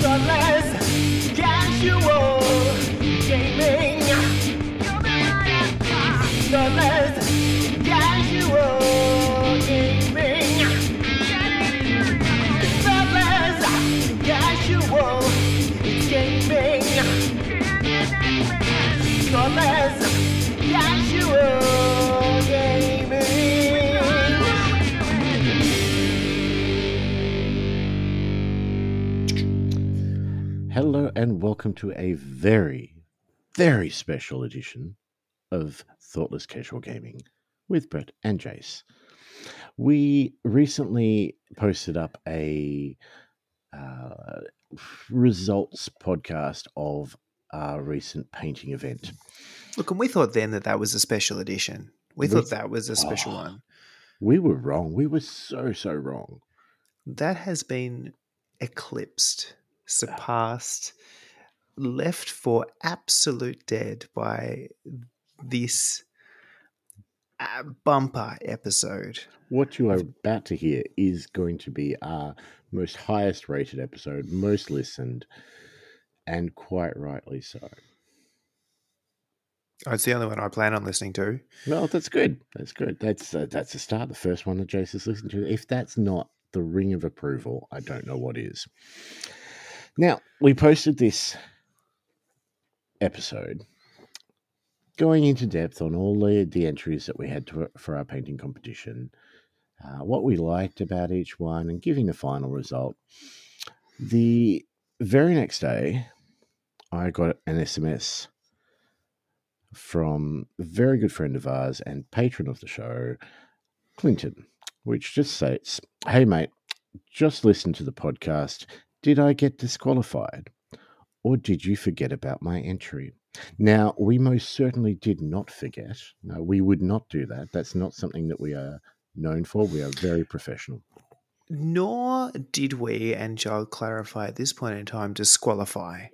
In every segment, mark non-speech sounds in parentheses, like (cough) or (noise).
Thoughtless, casual Hello and welcome to a very, very special edition of Thoughtless Casual Gaming with Brett and Jace. We recently posted up a uh, results podcast of our recent painting event. Look, and we thought then that that was a special edition. We We- thought that was a special Oh. one. We were wrong. We were so, so wrong. That has been eclipsed, surpassed, left for absolute dead by this uh, bumper episode. What you are about to hear is going to be our most highest rated episode, most listened, and quite rightly so. Oh, it's the only one I plan on listening to. Well, that's good. That's good. That's uh, that's a start. The first one that Jace has listened to. If that's not the ring of approval, I don't know what is. Now we posted this episode going into depth on all the, the entries that we had to, for our painting competition, uh, what we liked about each one, and giving the final result. The very next day, I got an SMS from a very good friend of ours and patron of the show, Clinton, which just states, Hey, mate, just listen to the podcast. Did I get disqualified? Or did you forget about my entry? Now, we most certainly did not forget. No, we would not do that. That's not something that we are known for. We are very professional. Nor did we, and I'll clarify at this point in time, disqualify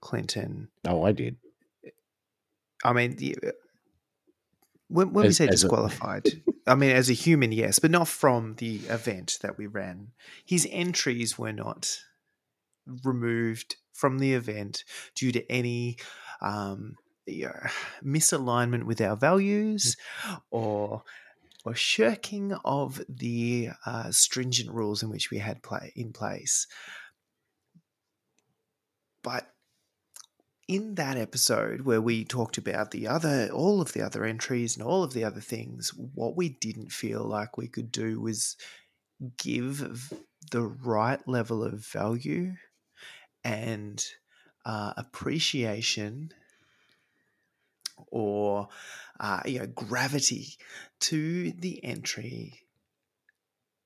Clinton. Oh, I did. I mean, when, when we say disqualified, (laughs) I mean as a human, yes, but not from the event that we ran. His entries were not removed from the event due to any um, you know, misalignment with our values or or shirking of the uh, stringent rules in which we had play in place. But in that episode where we talked about the other all of the other entries and all of the other things what we didn't feel like we could do was give the right level of value and uh, appreciation or uh, you know gravity to the entry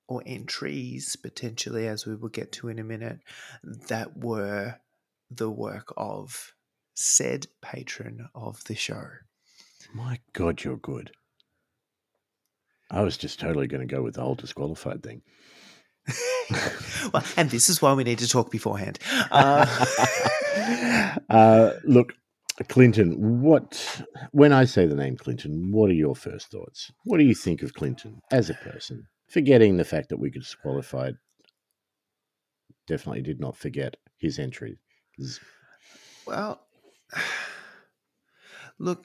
or entries potentially as we will get to in a minute that were the work of said patron of the show. My God, you're good. I was just totally going to go with the whole disqualified thing. (laughs) well, and this is why we need to talk beforehand. Uh, (laughs) uh, look, Clinton, what when I say the name Clinton, what are your first thoughts? What do you think of Clinton as a person? Forgetting the fact that we disqualified, definitely did not forget his entry. well, (sighs) look,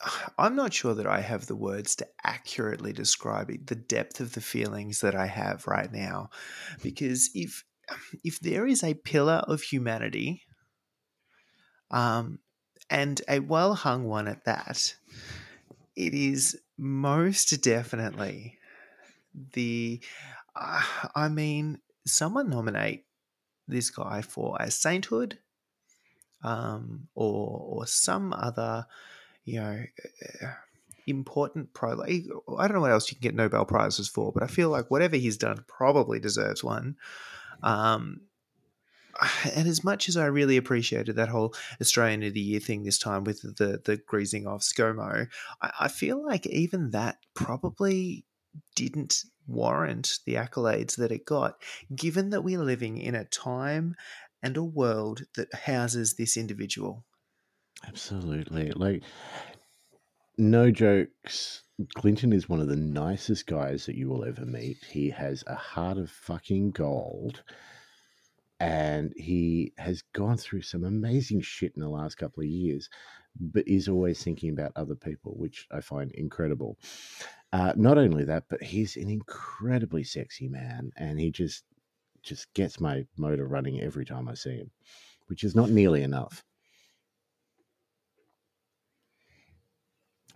(sighs) I'm not sure that I have the words to accurately describe it, the depth of the feelings that I have right now, because if (sighs) if there is a pillar of humanity, um, and a well hung one at that, it is most definitely the. Uh, (sighs) I mean, someone nominate this guy for a sainthood, um, or or some other, you know, important pro. I don't know what else you can get Nobel prizes for, but I feel like whatever he's done probably deserves one. Um, (sighs) and as much as I really appreciated that whole Australian of the Year thing this time with the the greasing of ScoMo, I, I feel like even that probably didn't warrant the accolades that it got, given that we're living in a time and a world that houses this individual. Absolutely. Like, no jokes. Clinton is one of the nicest guys that you will ever meet. He has a heart of fucking gold. and he has gone through some amazing shit in the last couple of years, but is always thinking about other people, which I find incredible. Uh, not only that, but he's an incredibly sexy man, and he just just gets my motor running every time I see him, which is not nearly enough.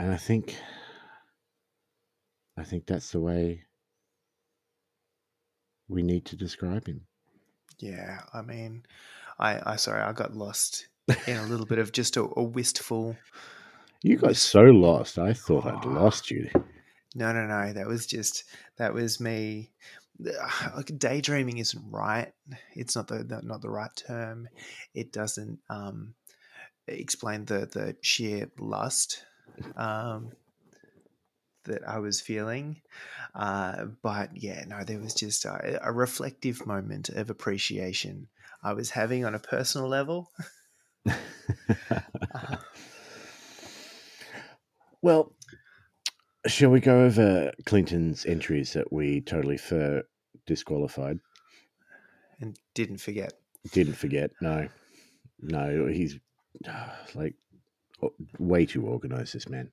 And I think I think that's the way we need to describe him. Yeah, I mean, I, I sorry, I got lost in a little (laughs) bit of just a, a wistful. You got so lost. I thought I'd Oh. lost you. No, no, no. That was just that was me. (sighs) Like daydreaming isn't right. It's not the, the not the right term. It doesn't um, explain the the sheer lust um, that I was feeling. Uh, but yeah, no, there was just a, a reflective moment of appreciation I was having on a personal level. Uh, (laughs) (laughs) well, shall we go over Clinton's entries that we totally for disqualified? and didn't forget. Didn't forget. No, no, he's (sighs) like way too organized. This man.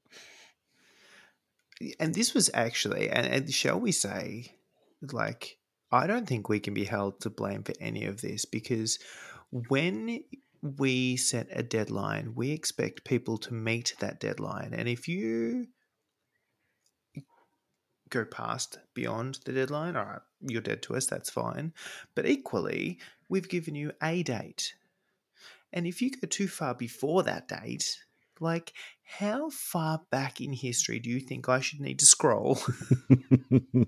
and this was actually and, and shall we say like i don't think we can be held to blame for any of this because when we set a deadline we expect people to meet that deadline and if you go past beyond the deadline all right you're dead to us that's fine but equally we've given you a date and if you go too far before that date like how far back in history do you think I should need to scroll? (laughs)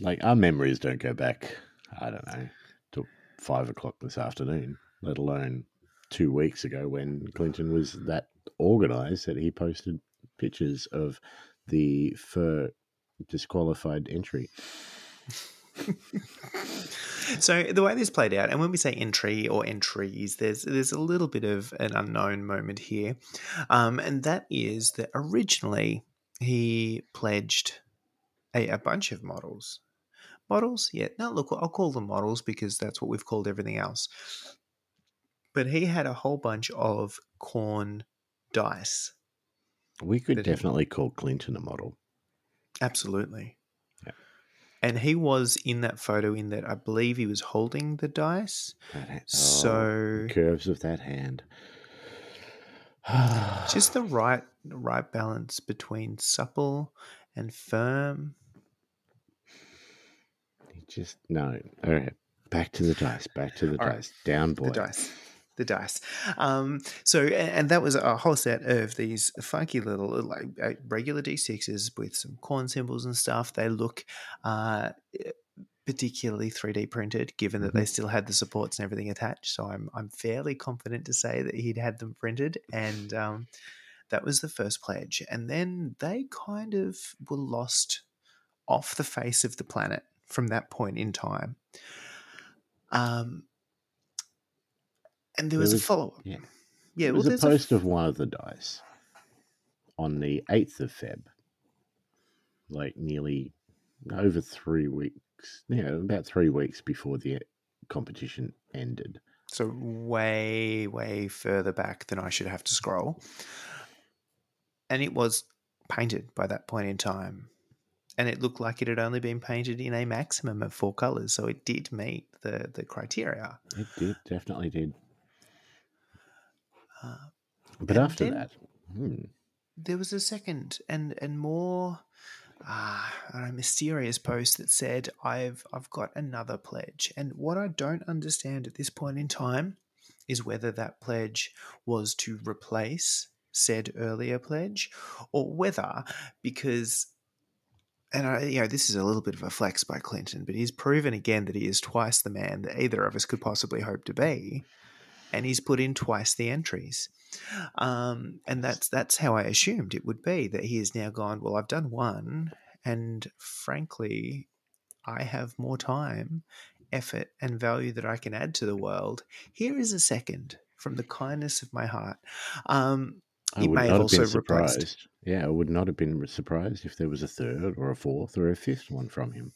like our memories don't go back. I don't know till five o'clock this afternoon. Let alone two weeks ago when Clinton was that organized that he posted pictures of the for disqualified entry. (laughs) so the way this played out, and when we say entry or entries, there's there's a little bit of an unknown moment here, um, and that is that originally he pledged a, a bunch of models. Models, yeah. No, look, I'll call them models because that's what we've called everything else. But he had a whole bunch of Khorne dice. We could definitely call Clinton a model. Absolutely. And he was in that photo in that I believe he was holding the dice. Ha- oh, So curves of that hand. (sighs) just the right right balance between supple and firm. just no. All right, back to the dice. Back to the All right. dice. Down, boy. The dice. The dice. Um, so, and that was a whole set of these funky little, like uh, regular D6s with some Khorne symbols and stuff. They look uh, particularly 3D printed, given that they still had the supports and everything attached. So, I'm, I'm fairly confident to say that he'd had them printed. And um, that was the first pledge. And then they kind of were lost off the face of the planet from that point in time. Um, and there There was, was- a follow up. yeah. yeah. It Well, was a post a, of one of the dice on the eighth of Feb, like nearly over three weeks. Yeah, about three weeks before the competition ended. so way, way further back than I should have to scroll. And it was painted by that point in time. And it looked like it had only been painted in a maximum of four colors. So it did meet the, the criteria. It did, definitely did. Uh, But after that, hmm, there was a second and and more uh, I mysterious post that said I've I've got another pledge. And what I don't understand at this point in time is whether that pledge was to replace said earlier pledge or whether because and I, you know this is a little bit of a flex by Clinton but he's proven again that he is twice the man that either of us could possibly hope to be and he's put in twice the entries um, and that's that's how I assumed it would be that he has now gone. Well, I've done one, and frankly, I have more time, effort, and value that I can add to the world. Here is a second from the kindness of my heart. Um, I would may not have been also replaced- surprised. Yeah, I would not have been surprised if there was a third or a fourth or a fifth one from him.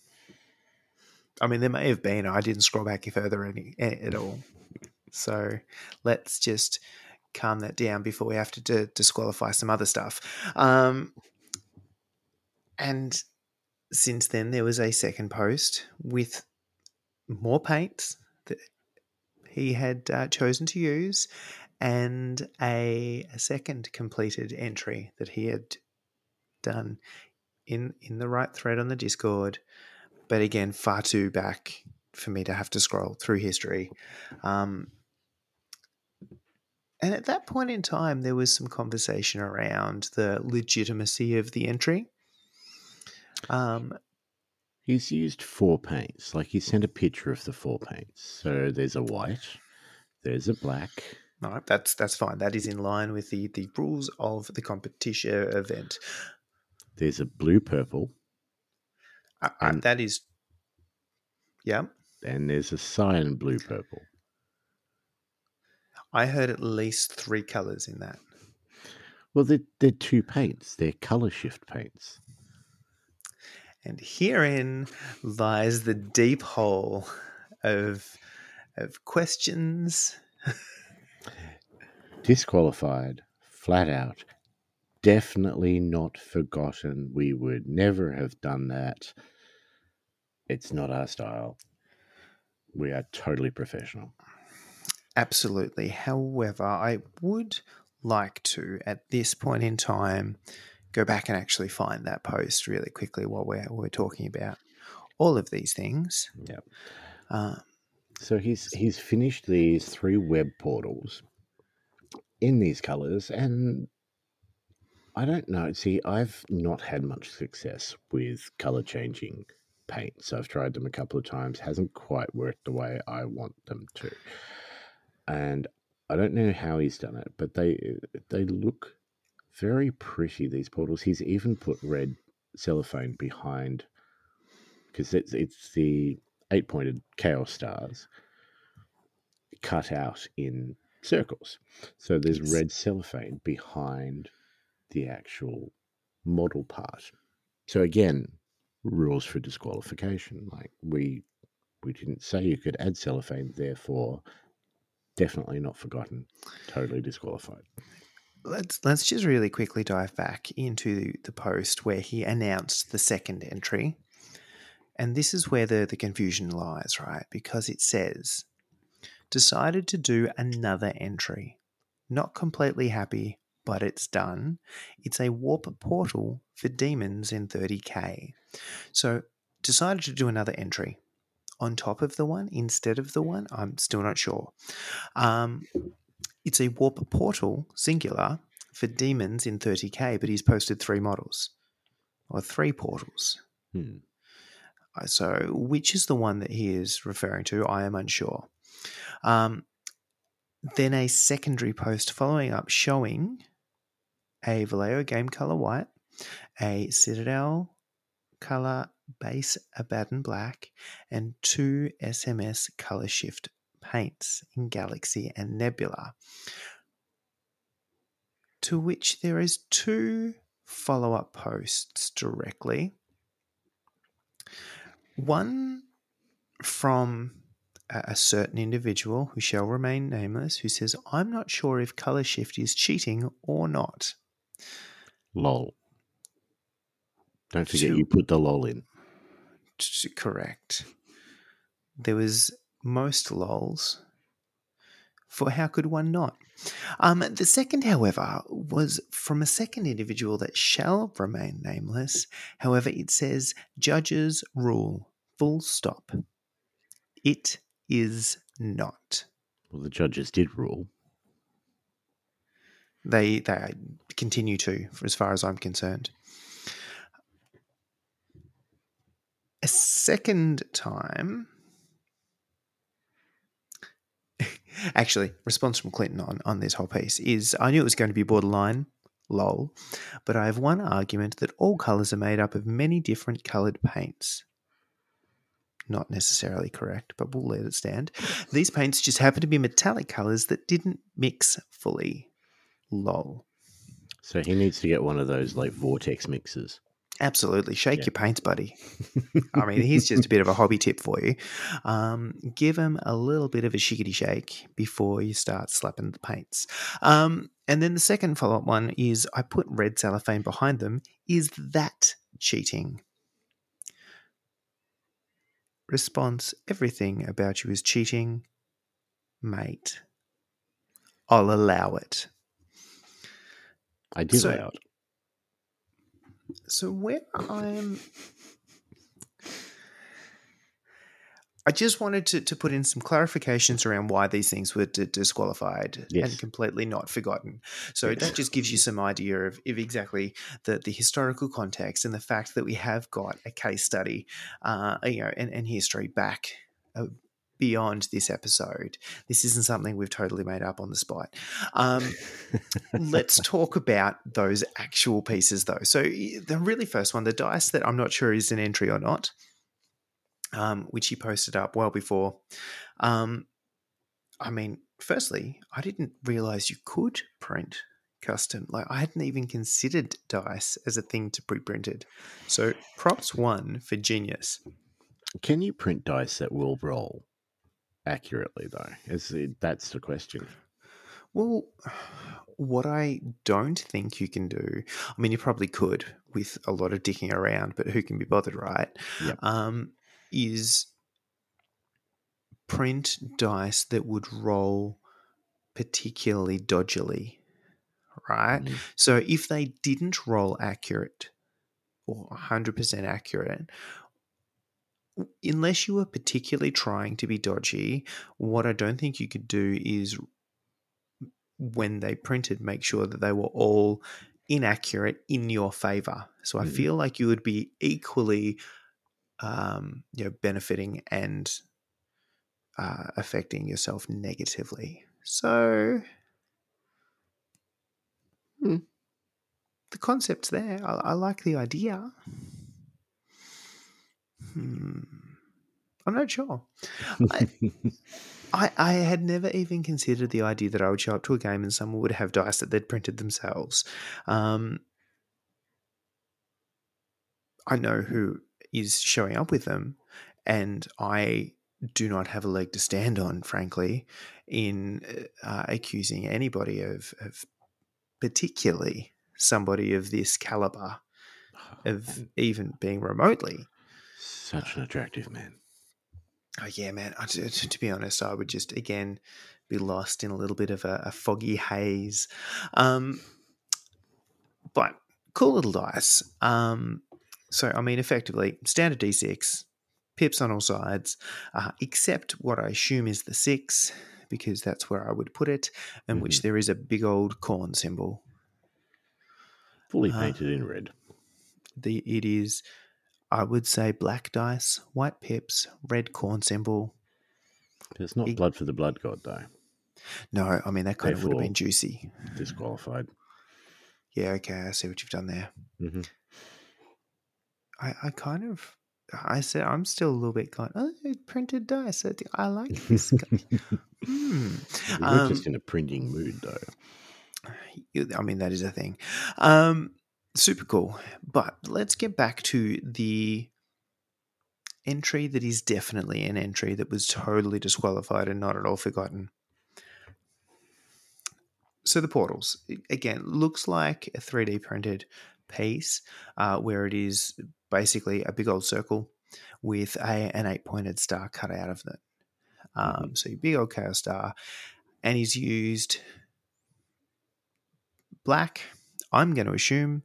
I mean, there may have been. I didn't scroll back further any at all. So let's just calm that down before we have to d- disqualify some other stuff. Um, and since then, there was a second post with more paints that he had uh, chosen to use and a, a second completed entry that he had done in in the right thread on the Discord, but again, far too back for me to have to scroll through history. Um, and at that point in time, there was some conversation around the legitimacy of the entry. Um, He's used four paints. Like he sent a picture of the four paints. So there's a white, there's a black, no, that's that's fine. That is in line with the the rules of the competition event. there's a blue purple, Uh, uh, And- that is, yeah. and there's a cyan blue purple. I heard at least three colors in that. Well, they're, they're two paints. They're color shift paints. And herein lies the deep hole of of questions. (laughs) Disqualified, flat out. Definitely not forgotten. We would never have done that. It's not our style. We are totally professional. Absolutely. However, I would like to, at this point in time, go back and actually find that post really quickly while we're, we're talking about all of these things. Yep. Uh, So he's he's finished these three web portals in these colors, and I don't know. See, I've not had much success with color changing paints. I've tried them a couple of times, hasn't quite worked the way I want them to, and I don't know how he's done it, but they they look very pretty. These portals. He's even put red cellophane behind because it's it's the eight pointed chaos stars cut out in circles. So there's red cellophane behind the actual model part. So again, rules for disqualification. Like we we didn't say you could add cellophane, therefore definitely not forgotten. Totally disqualified. let's let's just really quickly dive back into the post where he announced the second entry. And this is where the, the confusion lies, right? Because it says, decided to do another entry. Not completely happy, but it's done. It's a warp portal for demons in 30k. So decided to do another entry on top of the one instead of the one. I'm still not sure. Um, it's a warp portal singular for demons in 30k, but he's posted three models or three portals. Hmm. Uh, So, which is the one that he is referring to? I am unsure. Um, then a secondary post following up showing a Vallejo game color white, a Citadel color base Abaddon black, and two SMS color shift paints in Galaxy and Nebula. To which there is two follow up posts directly. One from a certain individual who shall remain nameless who says, I'm not sure if color shift is cheating or not. Lol. Don't forget Two- you put the lol in. T- Correct. There was most lols. For how could one not? Um, the second, however, was from a second individual that shall remain nameless. However, it says judges rule. Full stop. It is not. Well, the judges did rule. They they continue to, as far as I'm concerned. A second time, (laughs) actually, response from Clinton on, on this whole piece is I knew it was going to be borderline, lol, but I have one argument that all colours are made up of many different coloured paints. Not necessarily correct, but we'll let it stand. These paints just happen to be metallic colours that didn't mix fully. Lol. So he needs to get one of those like vortex mixers. Absolutely. Shake Yeah. your paints, buddy. (laughs) I mean, here's just a bit of a hobby tip for you. Um, give them a little bit of a shiggity shake before you start slapping the paints. Um, and then the second follow up one is I put red cellophane behind them. Is that cheating? Response Everything about you is cheating, mate. I'll allow it. I do So- allow it. So where I'm I just wanted to, to put in some clarifications around why these things were d- disqualified Yes. and completely not forgotten. So Yes. that just gives you some idea of, of exactly the, the historical context and the fact that we have got a case study, uh, you know, and, and history back uh, beyond this episode. This isn't something we've totally made up on the spot. Um, (laughs) let's talk about those actual pieces though. So the really first one, the dice that I'm not sure is an entry or not, um, which he posted up well before. Um, I mean, firstly, I didn't realize you could print custom. Like I hadn't even considered dice as a thing to be printed. So props one for genius. Can you print dice that will roll accurately, though? Is that's the question. Well, what I don't think you can do, I mean, you probably could with a lot of dicking around, but who can be bothered, right? Yep. Um, is print dice that would roll particularly dodgily, right? Mm. So if they didn't roll accurate or 100% accurate, unless you were particularly trying to be dodgy, what I don't think you could do is when they printed, make sure that they were all inaccurate in your favor. So I Mhm. feel like you would be equally, um, you know, benefiting and uh, affecting yourself negatively. So Hmm. the concept's there. I, I like the idea. Hmm. I'm not sure. I, (laughs) I, I had never even considered the idea that I would show up to a game and someone would have dice that they'd printed themselves. Um, I know who is showing up with them, and I do not have a leg to stand on, frankly, in uh, accusing anybody of, of particularly somebody of this caliber of (sighs) even being remotely. Such an attractive man. Oh yeah, man. I, to, to be honest, I would just again be lost in a little bit of a, a foggy haze. Um, but cool little dice. Um, so I mean, effectively, standard D6, pips on all sides, uh, except what I assume is the six, because that's where I would put it, and which there is a big old Khorne symbol. Fully Uh, painted in red. The it is, I would say, black dice, white pips, red Khorne symbol. It's not it- blood for the blood god, though. No, I mean that kind of would have been juicy. Disqualified. Yeah, okay, I see what you've done there. hmm I, I kind of, I said, I'm still a little bit going, oh, printed dice. I, I like (laughs) this. guy." You were Um, just in a printing mood, though. I mean, that is a thing. Um, super cool. But let's get back to the entry that is definitely an entry that was totally disqualified and not at all forgotten. So the portals again looks like a 3D printed piece uh, where it is basically a big old circle with a an eight pointed star cut out of it. Um, So your big old chaos star, and he's used black. I'm going to assume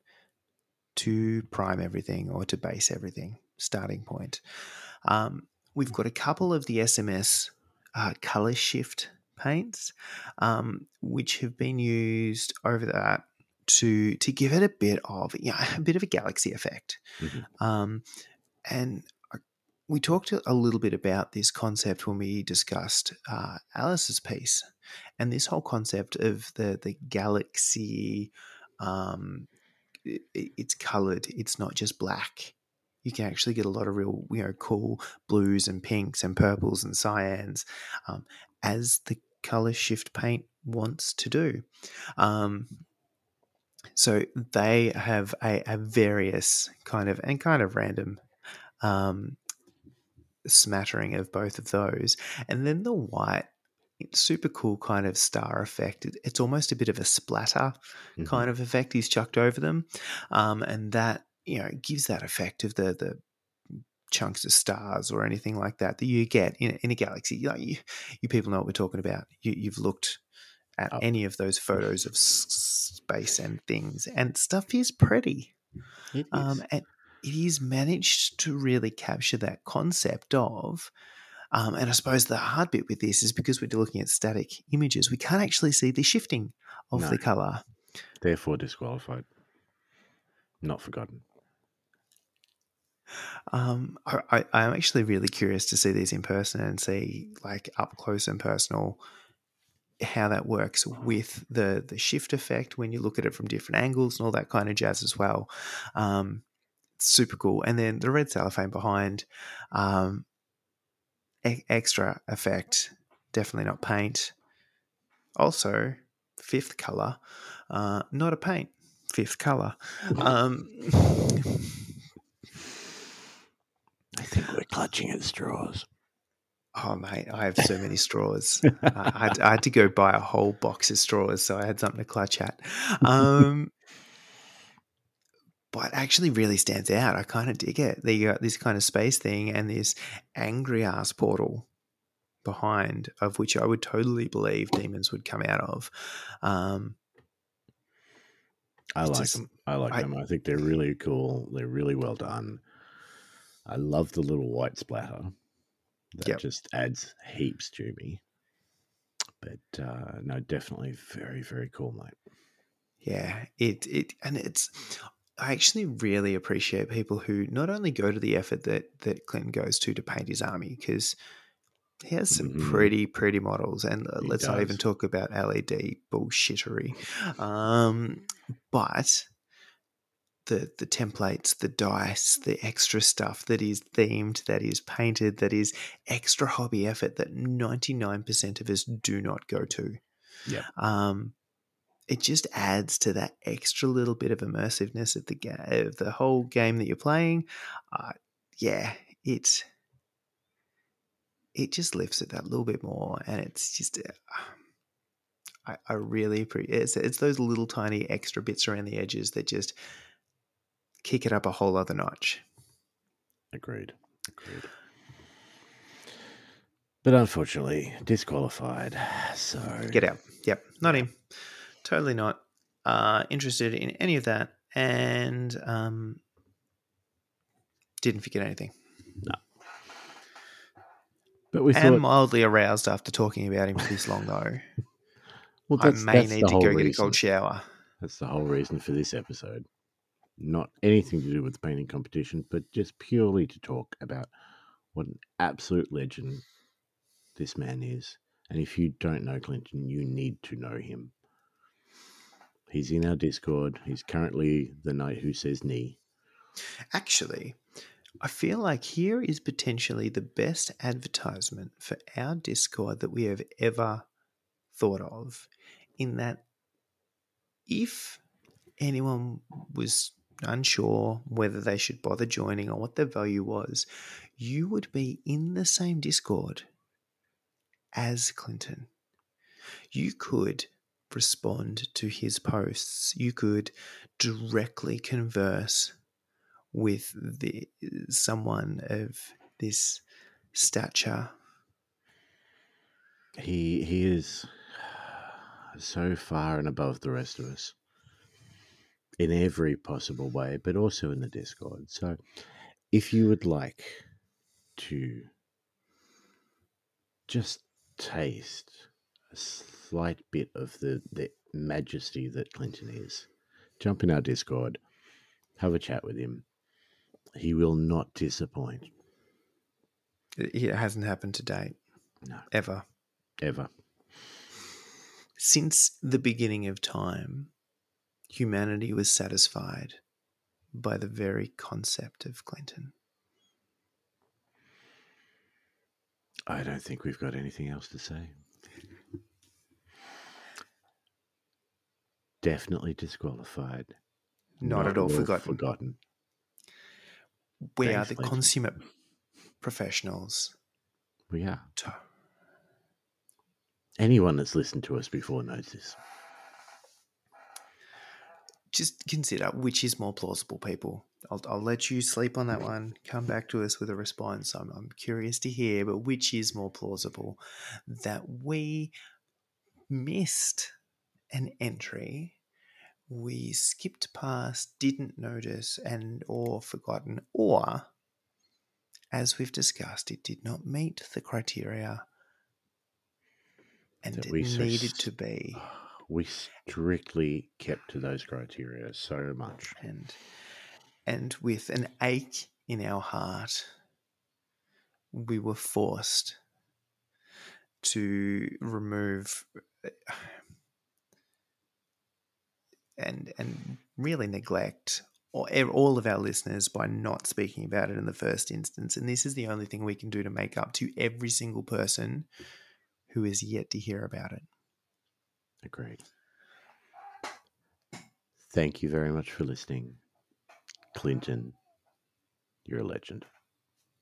to prime everything or to base everything. Starting point. Um, we've got a couple of the SMS uh, color shift paints, um, which have been used over that to to give it a bit of yeah (laughs) a bit of a galaxy effect. Mhm. Um, and we talked a little bit about this concept when we discussed uh, Alice's piece, and this whole concept of the the galaxy. Um, it, it's colored. It's not just black. You can actually get a lot of real, you know, cool blues and pinks and purples and cyans, um, as the color shift paint wants to do. Um, so they have a, a various kind of and kind of random um, smattering of both of those, and then the white super cool kind of star effect. It's almost a bit of a splatter Mhm. kind of effect he's chucked over them, um, and that you know gives that effect of the the chunks of stars or anything like that that you get in, in a galaxy. You, know, you, you people know what we're talking about. You, you've looked at Up. any of those photos of s- space and things, and stuff is pretty. It is. Um, and it is managed to really capture that concept of, um, and I suppose the hard bit with this is because we're looking at static images, we can't actually see the shifting of No. the color. Therefore disqualified. Not forgotten. Um, I, I, I'm actually really curious to see these in person and see, like, up close and personal, how that works with the the shift effect when you look at it from different angles and all that kind of jazz as well. Um, super cool. And then the red cellophane behind, um, e- extra effect, definitely not paint. Also, fifth color, uh, not a paint, fifth color. Um, I think we're clutching at straws. oh mate, I have so many straws. (laughs) I, had, I had to go buy a whole box of straws, so I had something to clutch at. Um, but actually really stands out. I kind of dig it. They got this kind of space thing and this angry ass portal behind, of which I would totally believe demons would come out of. Um, I like just- them. I like I- them. I think they're really cool. They're really well done. I love the little white splatter. That Yep. just adds heaps to me. But uh, no, definitely very, very cool, mate. Yeah, it it and it's I actually really appreciate people who not only go to the effort that that Clinton goes to to paint his army because he has some Mhm. pretty pretty models and uh, He let's not even talk about LED bullshittery. Um, but the the templates, the dice, the extra stuff that is themed, that is painted, that is extra hobby effort that ninety nine percent of us do not go to Yep. um, it just adds to that extra little bit of immersiveness of the ga- of the whole game that you're playing. Uh, yeah, it it just lifts it that little bit more, and it's just. Uh, I, I really appreciate it's, it's those little tiny extra bits around the edges that just kick it up a whole other notch. Agreed. Agreed. But unfortunately, disqualified. (sighs) So Get out. Yep, not him. Totally not uh, interested in any of that, and um, didn't forget anything. No. But we am thought, mildly aroused after talking about him for this long, though. (laughs) well, I may that's need to go get a cold shower. That's the whole reason for this episode. Not anything to do with the painting competition, but just purely to talk about what an absolute legend this man is. And if you don't know Clinton, you need to know him. He's in our Discord. He's currently the knight who says knee. Actually, I feel like here is potentially the best advertisement for our Discord that we have ever thought of, in that if anyone was unsure whether they should bother joining or what their value was, you would be in the same Discord as Clinton. You could respond to his posts. You could directly converse with the someone of this stature. He he is so far and above the rest of us in every possible way, but also in the Discord. So if you would like to just taste a slight bit of the, the majesty that Clinton is, jump in our Discord, have a chat with him. He will not disappoint. It it hasn't happened to date, No, ever. ever. Since the beginning of time, humanity was satisfied by the very concept of Clinton. I don't think we've got anything else to say. Definitely disqualified. Not, at all forgotten. Forgotten. We are the legend. consummate professionals. We are. To- Anyone that's listened to us before knows this. Just consider which is more plausible, people. I'll, I'll let you sleep on that one. Come back to us with a response. I'm, I'm curious to hear, but which is more plausible? That we missed an entry, we skipped past, didn't notice, and or forgotten, or as we've discussed, it did not meet the criteria and That it we so needed to be. (sighs) We strictly kept to those criteria so much. and and with an ache in our heart we were forced to remove uh, and and really neglect all, all of our listeners by not speaking about it in the first instance and this is the only thing we can do to make up to every single person who is yet to hear about it Agreed. Thank you very much for listening. Clinton, you're a legend.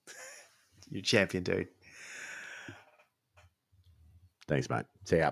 (laughs) you're champion dude Thanks, mate. See ya.